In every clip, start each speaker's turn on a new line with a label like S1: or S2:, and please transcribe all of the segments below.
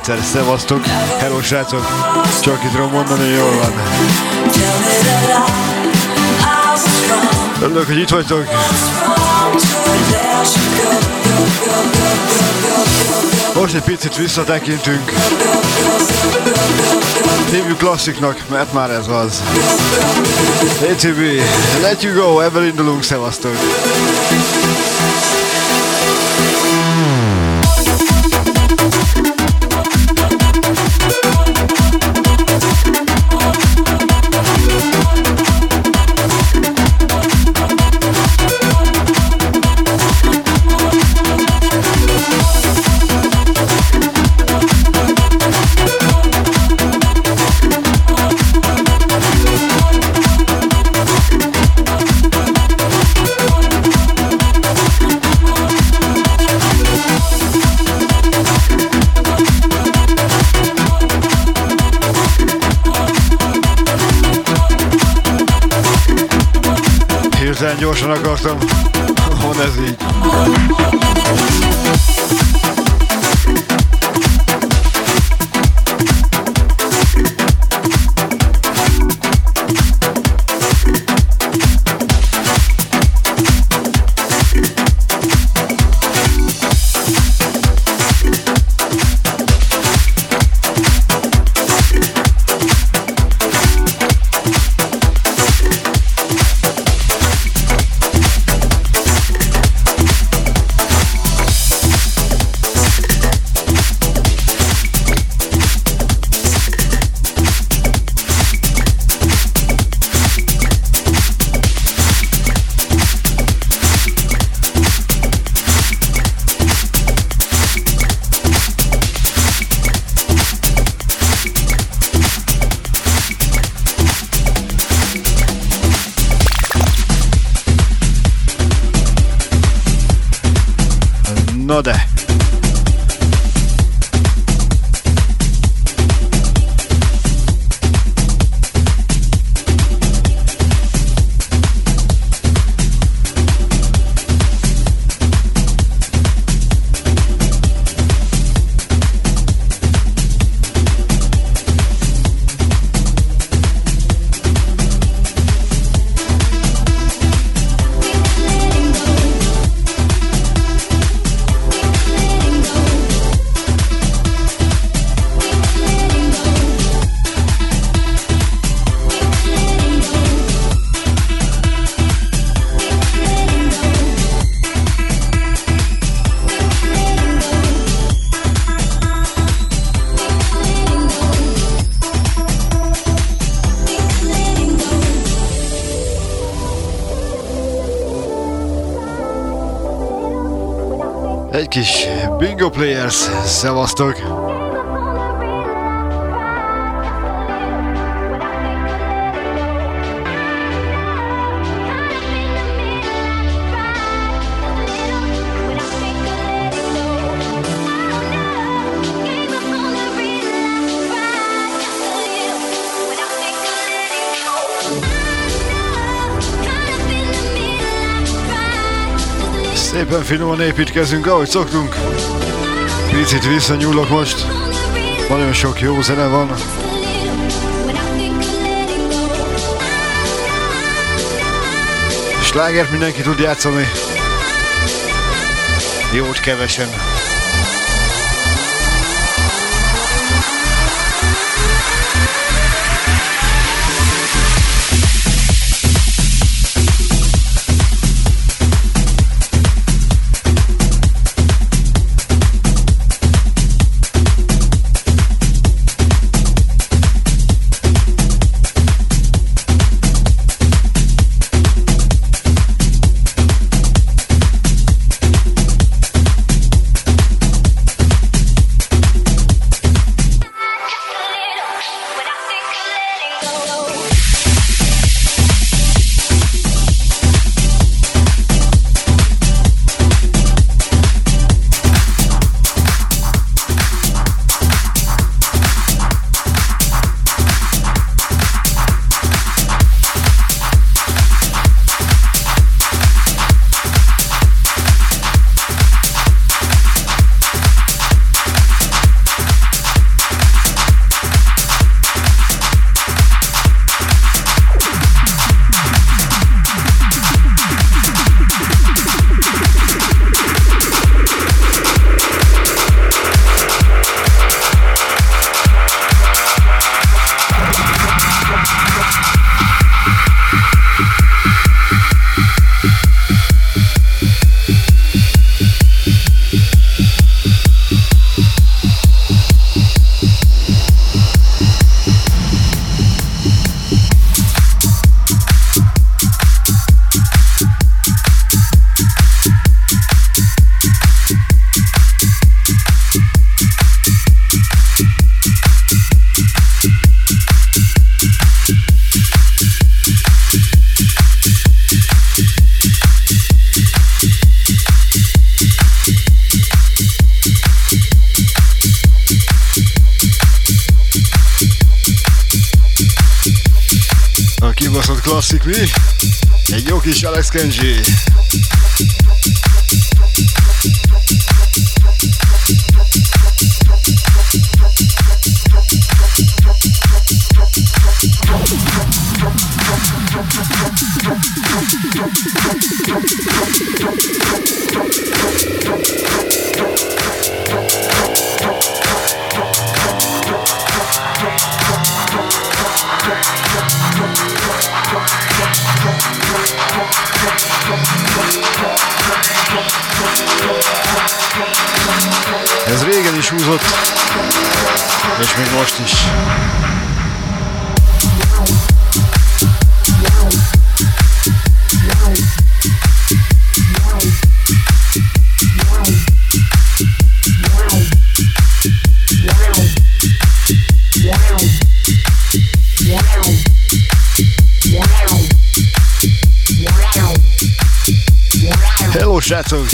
S1: egyszer, szevasztok. Hello srácok, csak itt tudom mondani, hogy jól van. Örülök, hogy itt vagytok. Most egy picit visszatekintünk. Hívjuk klassziknak, mert már ez az. ATB, let you go, ebből indulunk, szevasztok. Gyorsan akartam. Van ez így. Bingo Players, szevasztok! Szépen finoman építkezünk, ahogy szoktunk. Picit visszanyúlok most. Nagyon sok jó zene van. Slágert mindenki tud játszani. Jót kevesen. Kibaszott klasszik, mi? Egy jó kis Alex Kenji. deixo os outros. Deixo-me gostos. Hello, Shadow.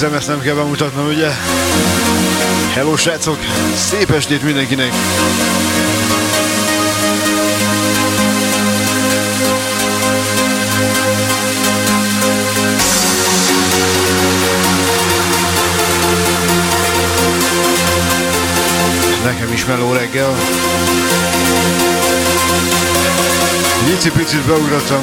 S1: Hiszem, ezt nem kell bemutatnom, ugye? Hello srácok! Szép estét mindenkinek! Nekem is meló reggel. Icipicit beugrottam.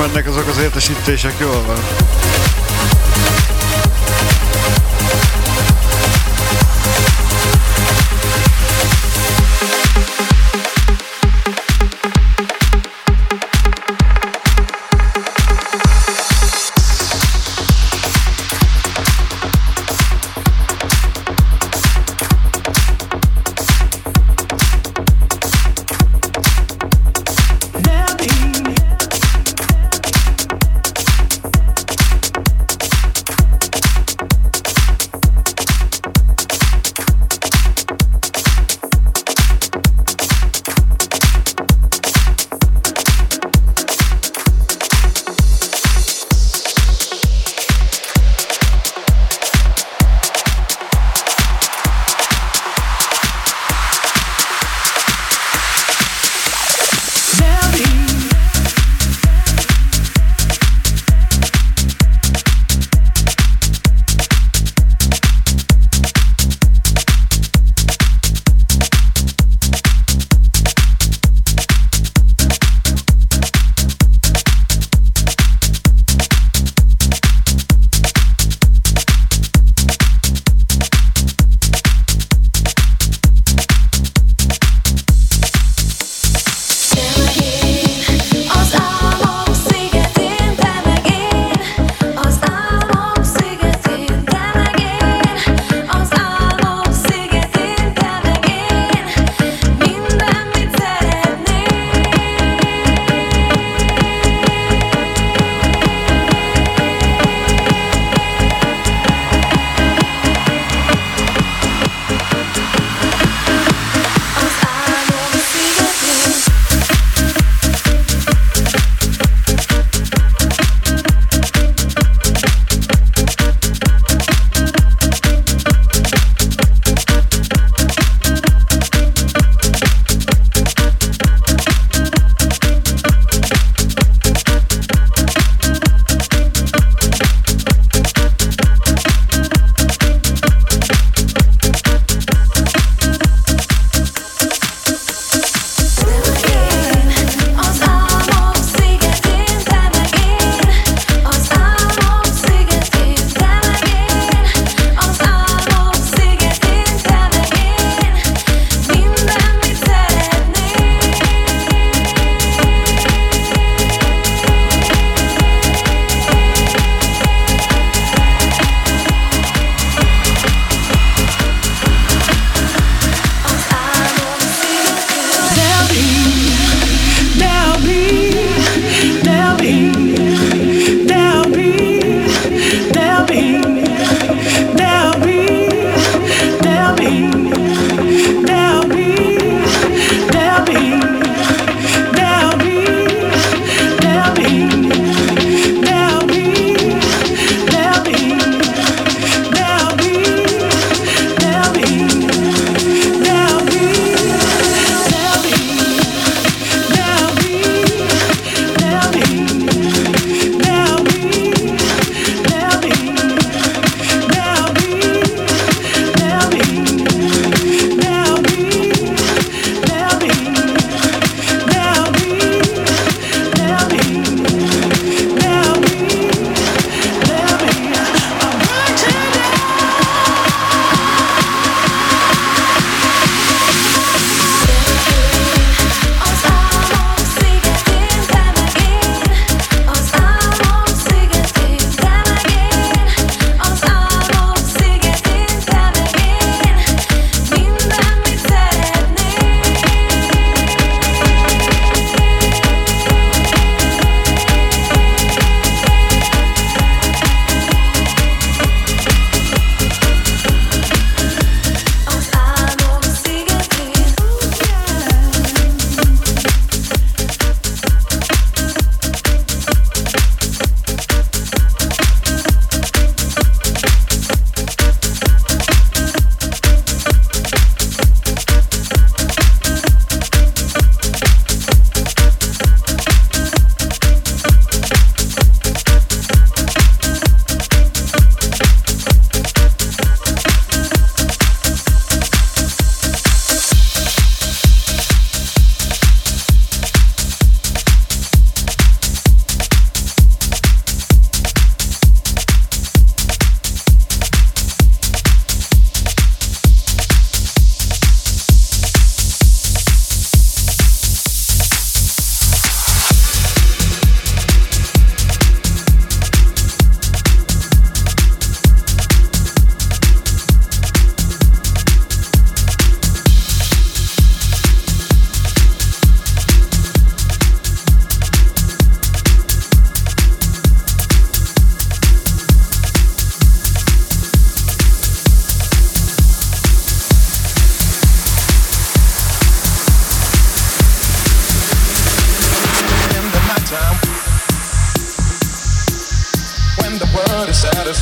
S1: Mennek azok az értesítések, jól van.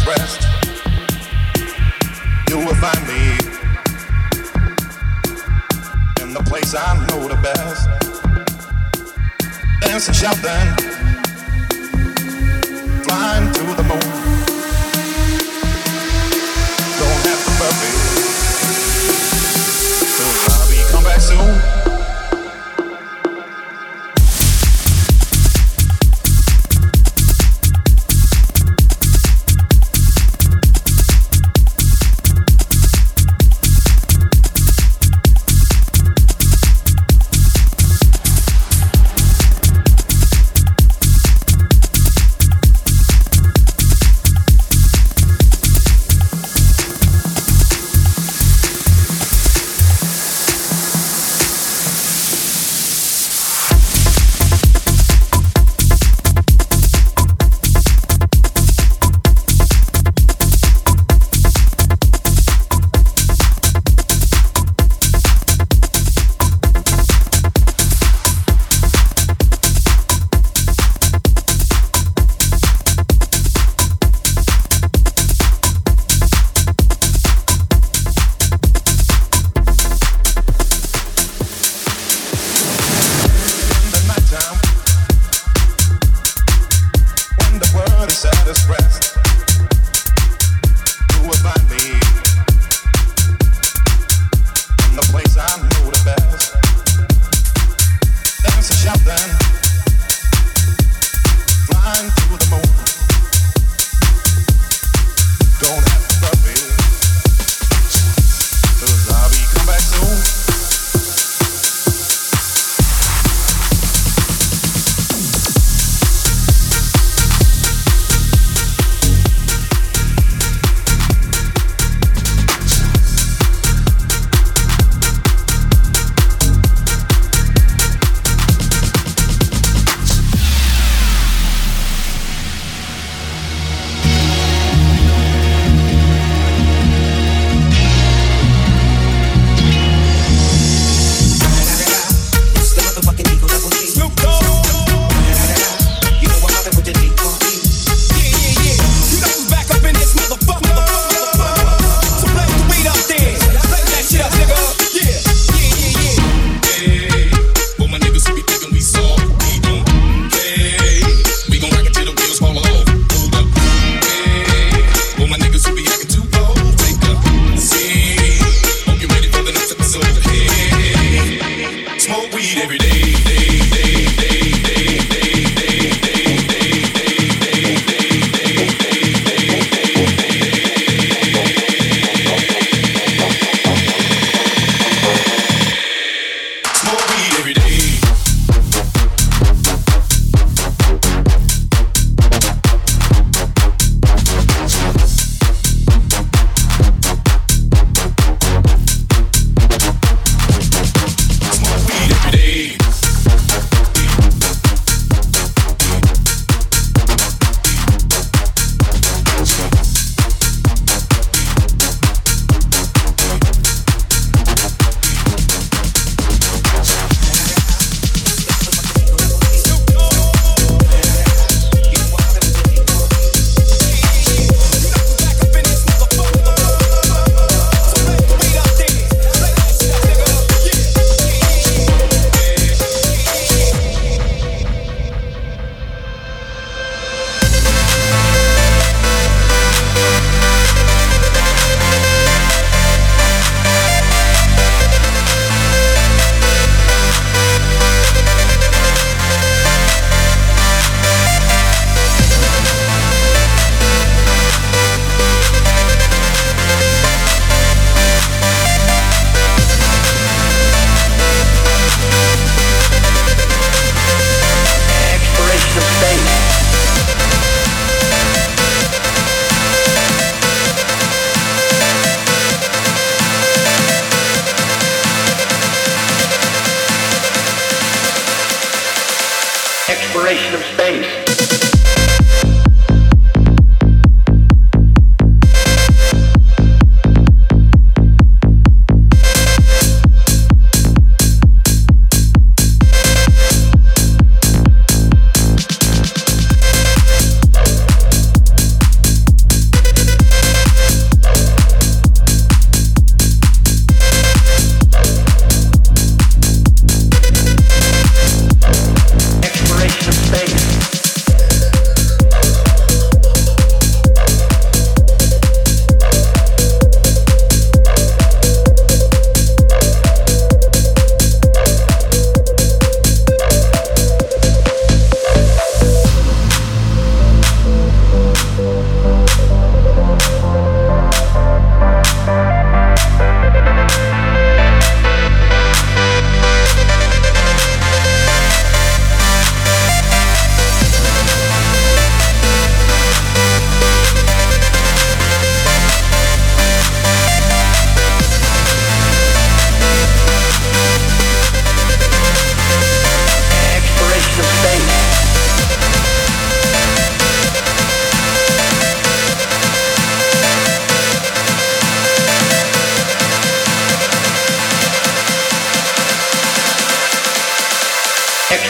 S2: depressed, you will find me in the place I know the best. Dancing, shouting.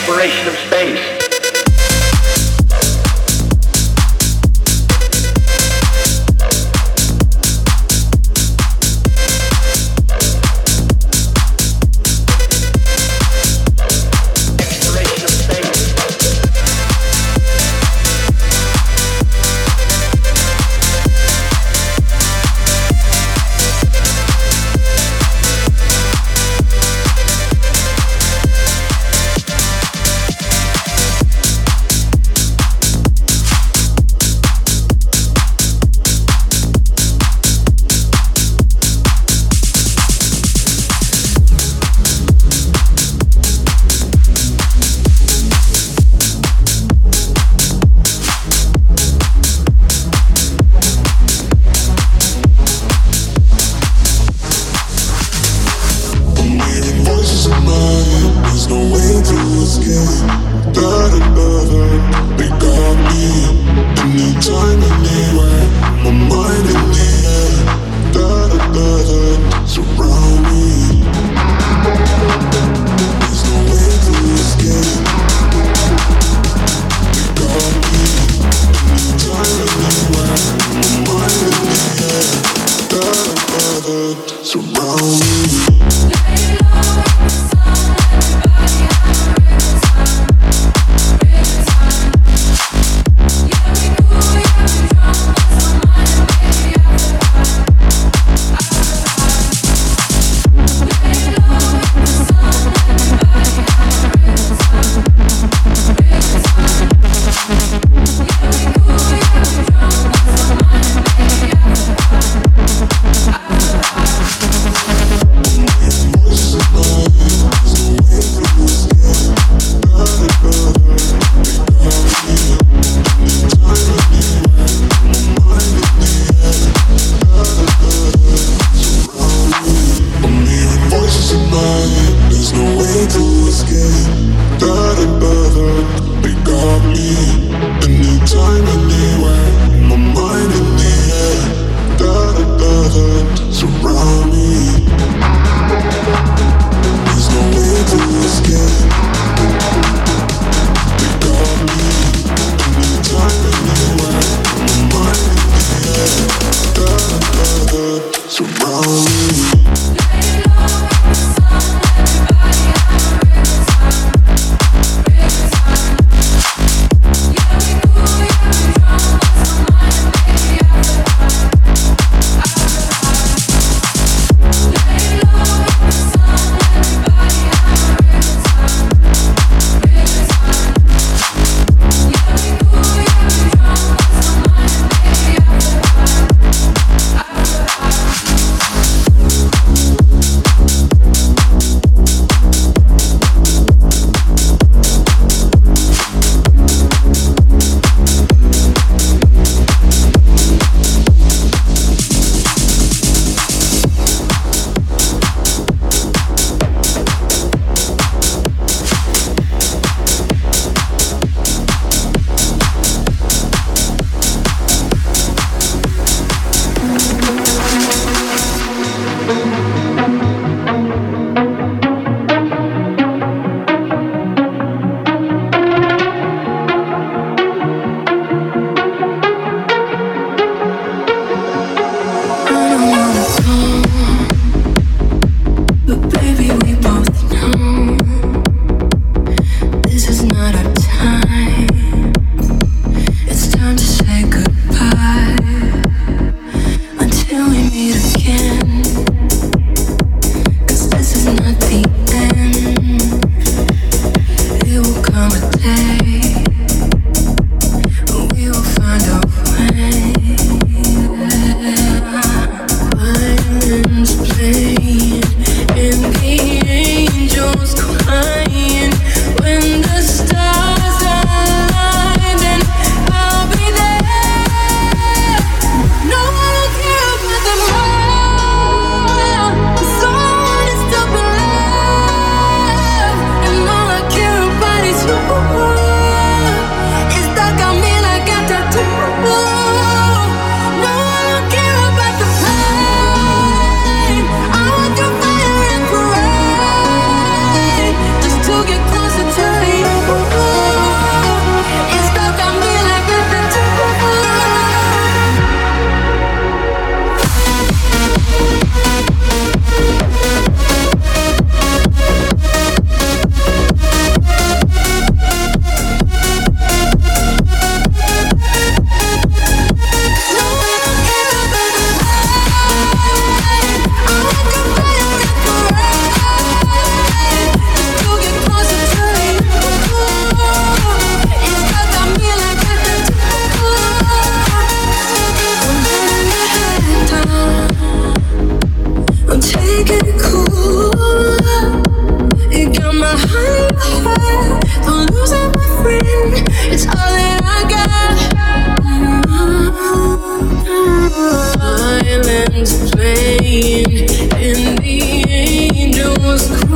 S3: exploration of space.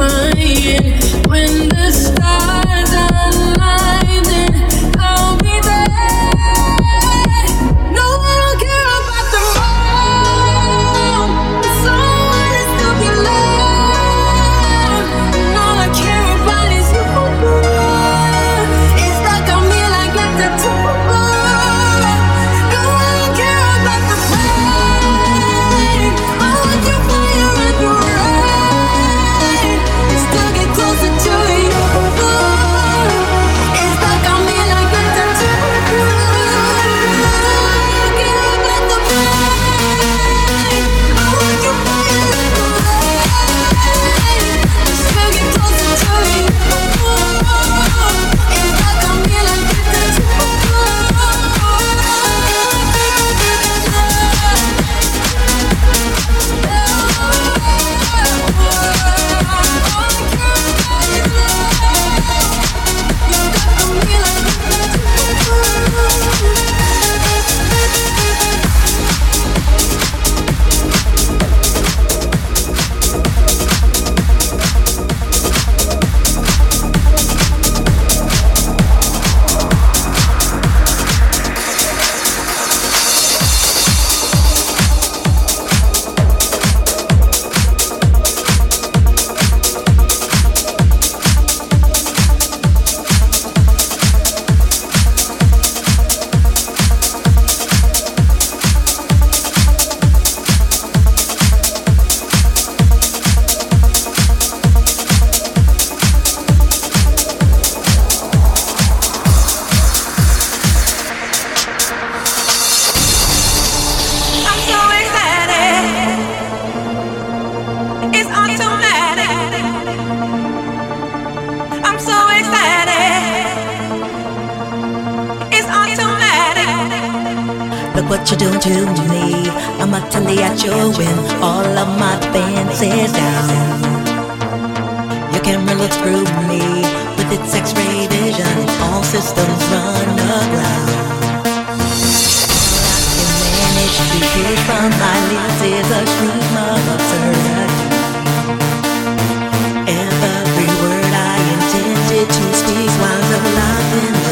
S4: mind.
S5: What you're doing to me. I'm utterly at your whim. All of my defenses down. Your camera looks through me with its X-ray vision. All systems run aground. All I can manage to hear from my lips is a scream of absurdity. Every word I intended to speak was alive in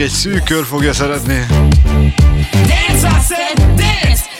S1: egy szűk kör fogja szeretni.
S6: So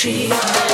S7: She.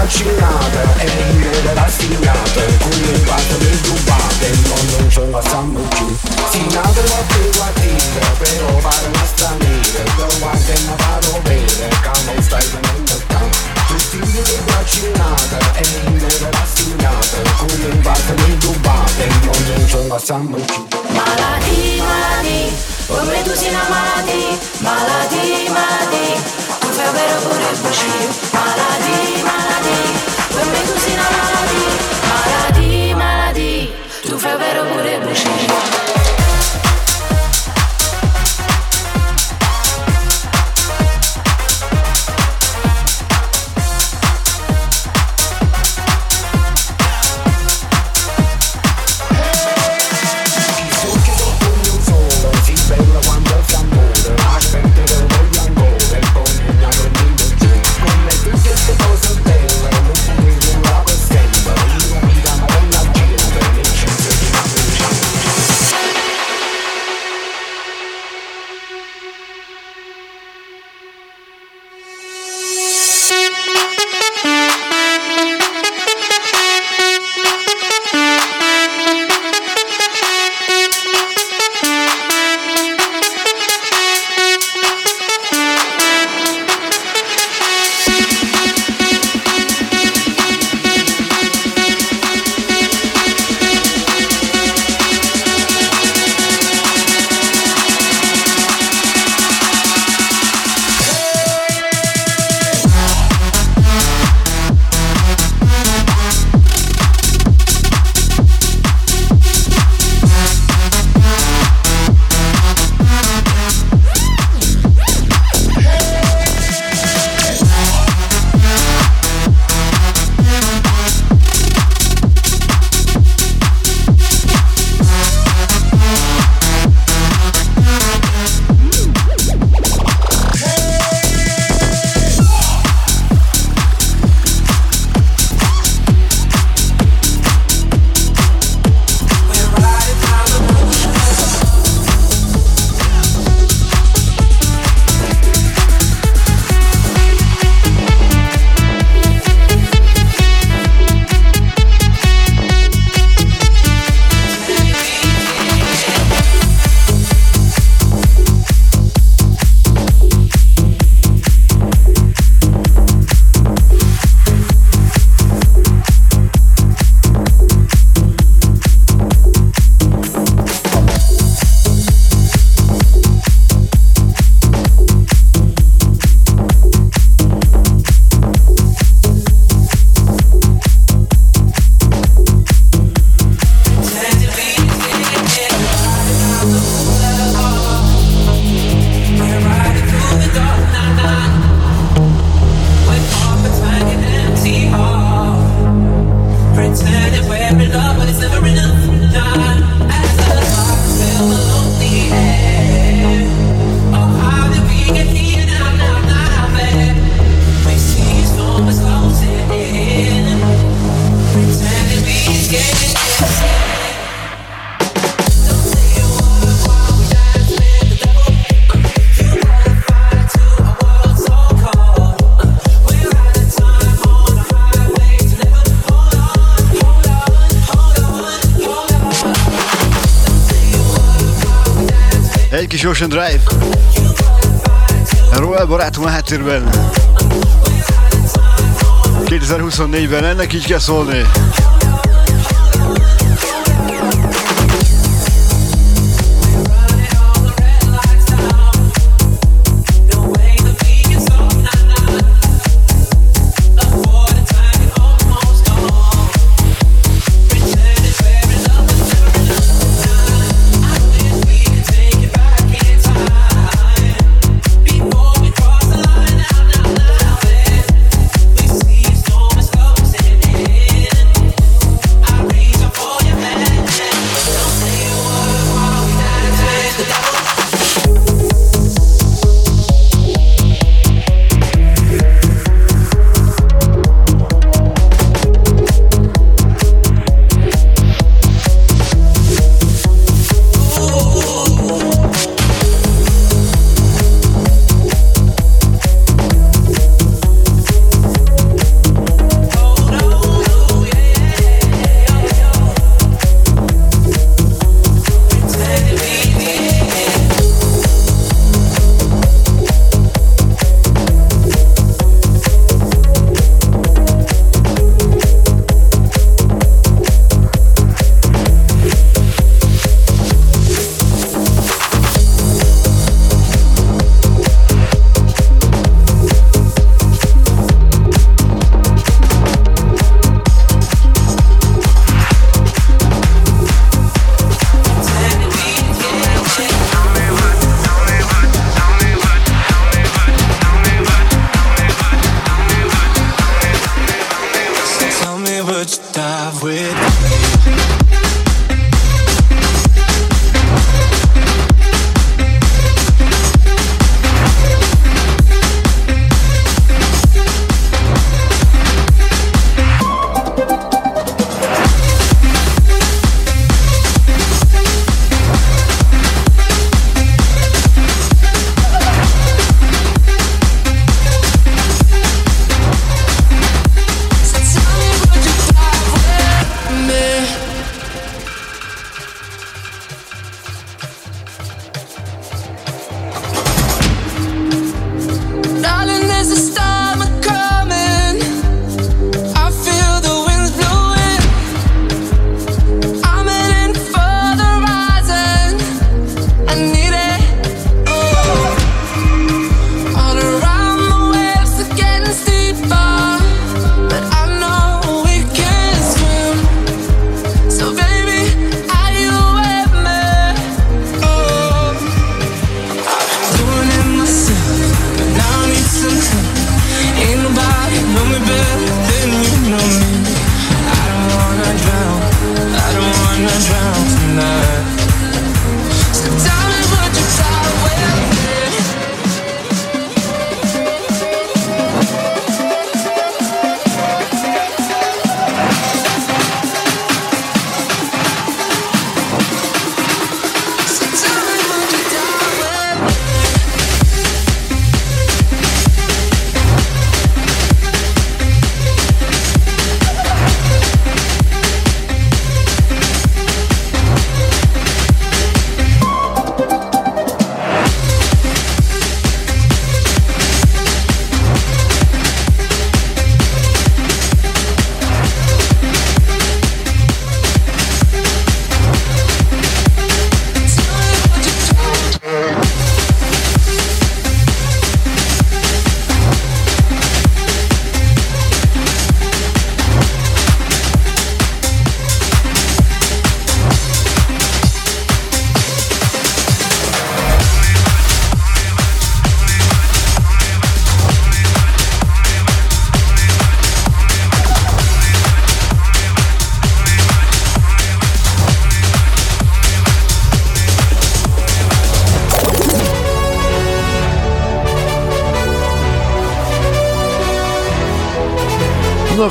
S8: vaccinate e dire rassegnate con le patte del dubate no, non ce la sanno più si nate la privatina però parla straniera però anche una vado bene che non stai venendo tanto Vestiti vaccinate e dire rassegnate con le patte del dubate no, non ce la sanno più
S7: malati malati Vorrei tu sia malati. Malati malati tu fai vero pure bucino,
S1: Ocean Drive. Roel barátom a háttérben. 2024-ben ennek így kell szólni.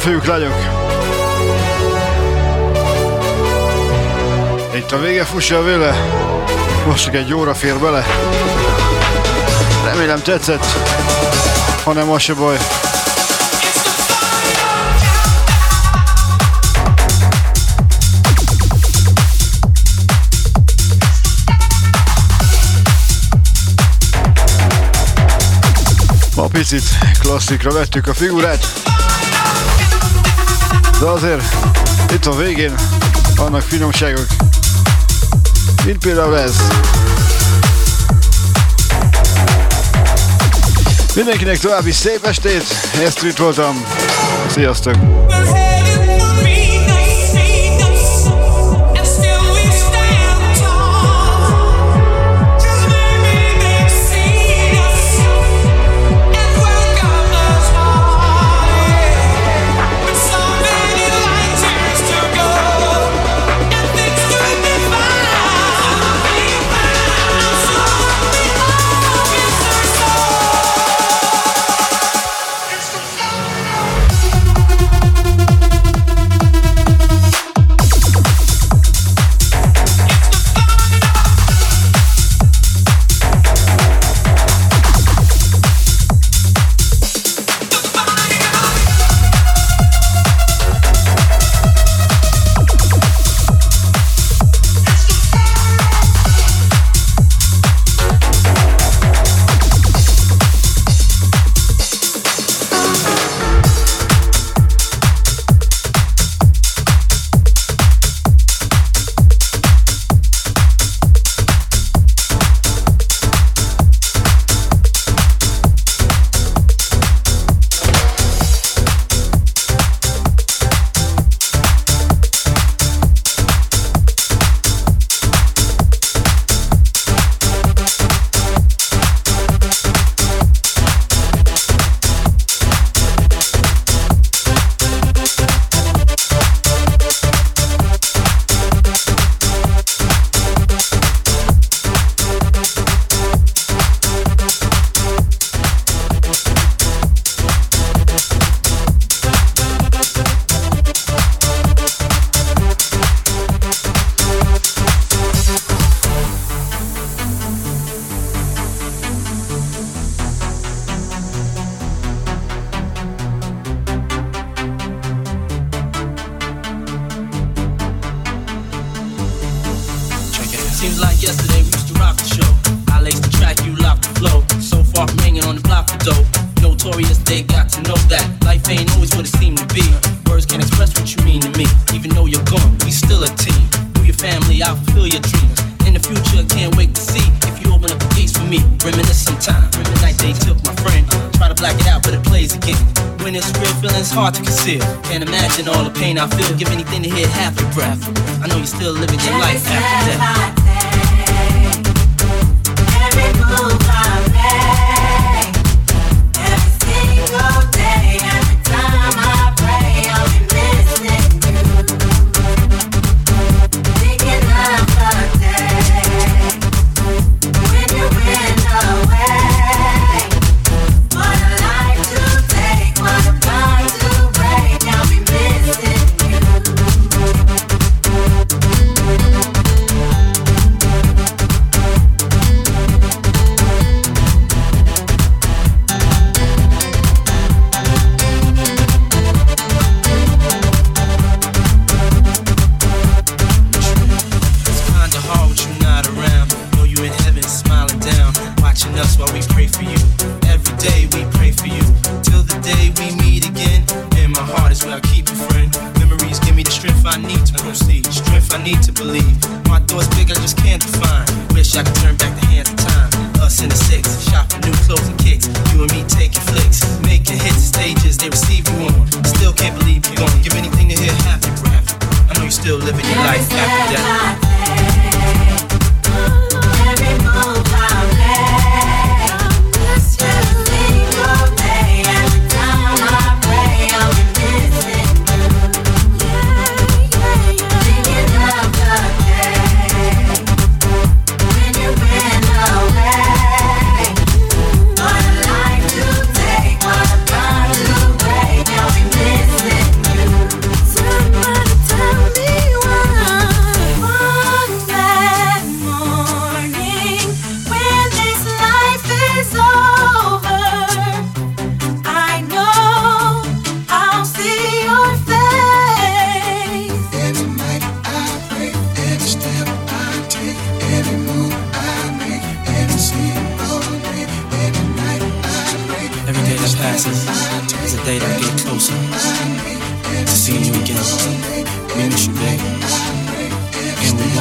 S1: fők legyek. Itt a vége fussa a véle, most csak egy óra fér bele. Remélem tetszett, ha nem, az se baj. Ma picit klasszikra vettük a figurát. De azért itt a végén vannak finomságok, mint például ez. Mindenkinek további szép estét, ezt voltam. Sziasztok!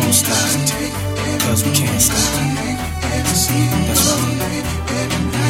S9: won't stop. Cause we can't stop. That's right.